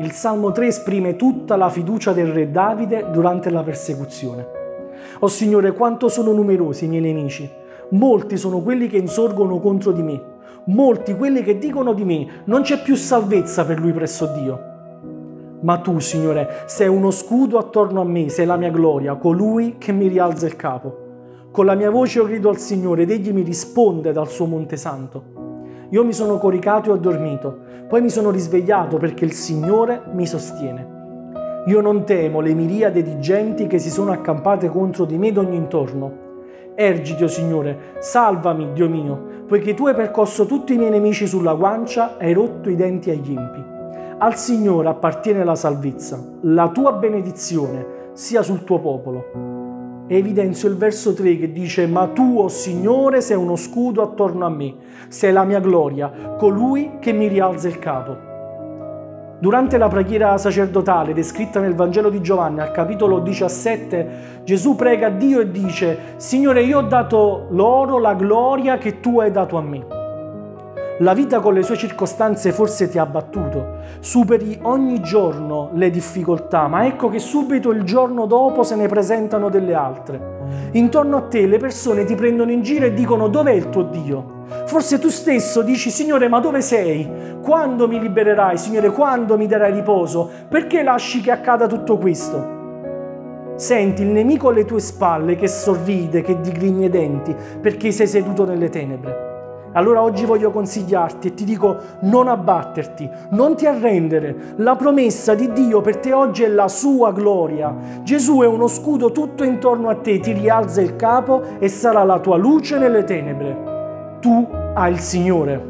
Il Salmo 3 esprime tutta la fiducia del re Davide durante la persecuzione. Oh Signore, quanto sono numerosi i miei nemici. Molti sono quelli che insorgono contro di me. Molti quelli che dicono di me, non c'è più salvezza per lui presso Dio. Ma tu, Signore, sei uno scudo attorno a me, sei la mia gloria, colui che mi rialza il capo. Con la mia voce io grido al Signore ed egli mi risponde dal suo Monte Santo. Io mi sono coricato e ho dormito, poi mi sono risvegliato perché il Signore mi sostiene. Io non temo le miriade di genti che si sono accampate contro di me d'ogni intorno. Ergiti, o oh Signore, salvami, Dio mio, poiché tu hai percosso tutti i miei nemici sulla guancia e hai rotto i denti agli impi. Al Signore appartiene la salvezza, la tua benedizione sia sul tuo popolo evidenzio il verso 3 che dice ma tu, o oh Signore, sei uno scudo attorno a me, sei la mia gloria, colui che mi rialza il capo. Durante la preghiera sacerdotale descritta nel Vangelo di Giovanni al capitolo 17, Gesù prega a Dio e dice, Signore, io ho dato loro la gloria che tu hai dato a me. La vita con le sue circostanze forse ti ha battuto, superi ogni giorno le difficoltà, ma ecco che subito il giorno dopo se ne presentano delle altre. Intorno a te le persone ti prendono in giro e dicono dov'è il tuo Dio? Forse tu stesso dici Signore ma dove sei? Quando mi libererai Signore? Quando mi darai riposo? Perché lasci che accada tutto questo? Senti il nemico alle tue spalle che sorride, che digrigna i denti perché sei seduto nelle tenebre. Allora oggi voglio consigliarti e ti dico non abbatterti, non ti arrendere. La promessa di Dio per te oggi è la sua gloria. Gesù è uno scudo tutto intorno a te, ti rialza il capo e sarà la tua luce nelle tenebre. Tu hai il Signore.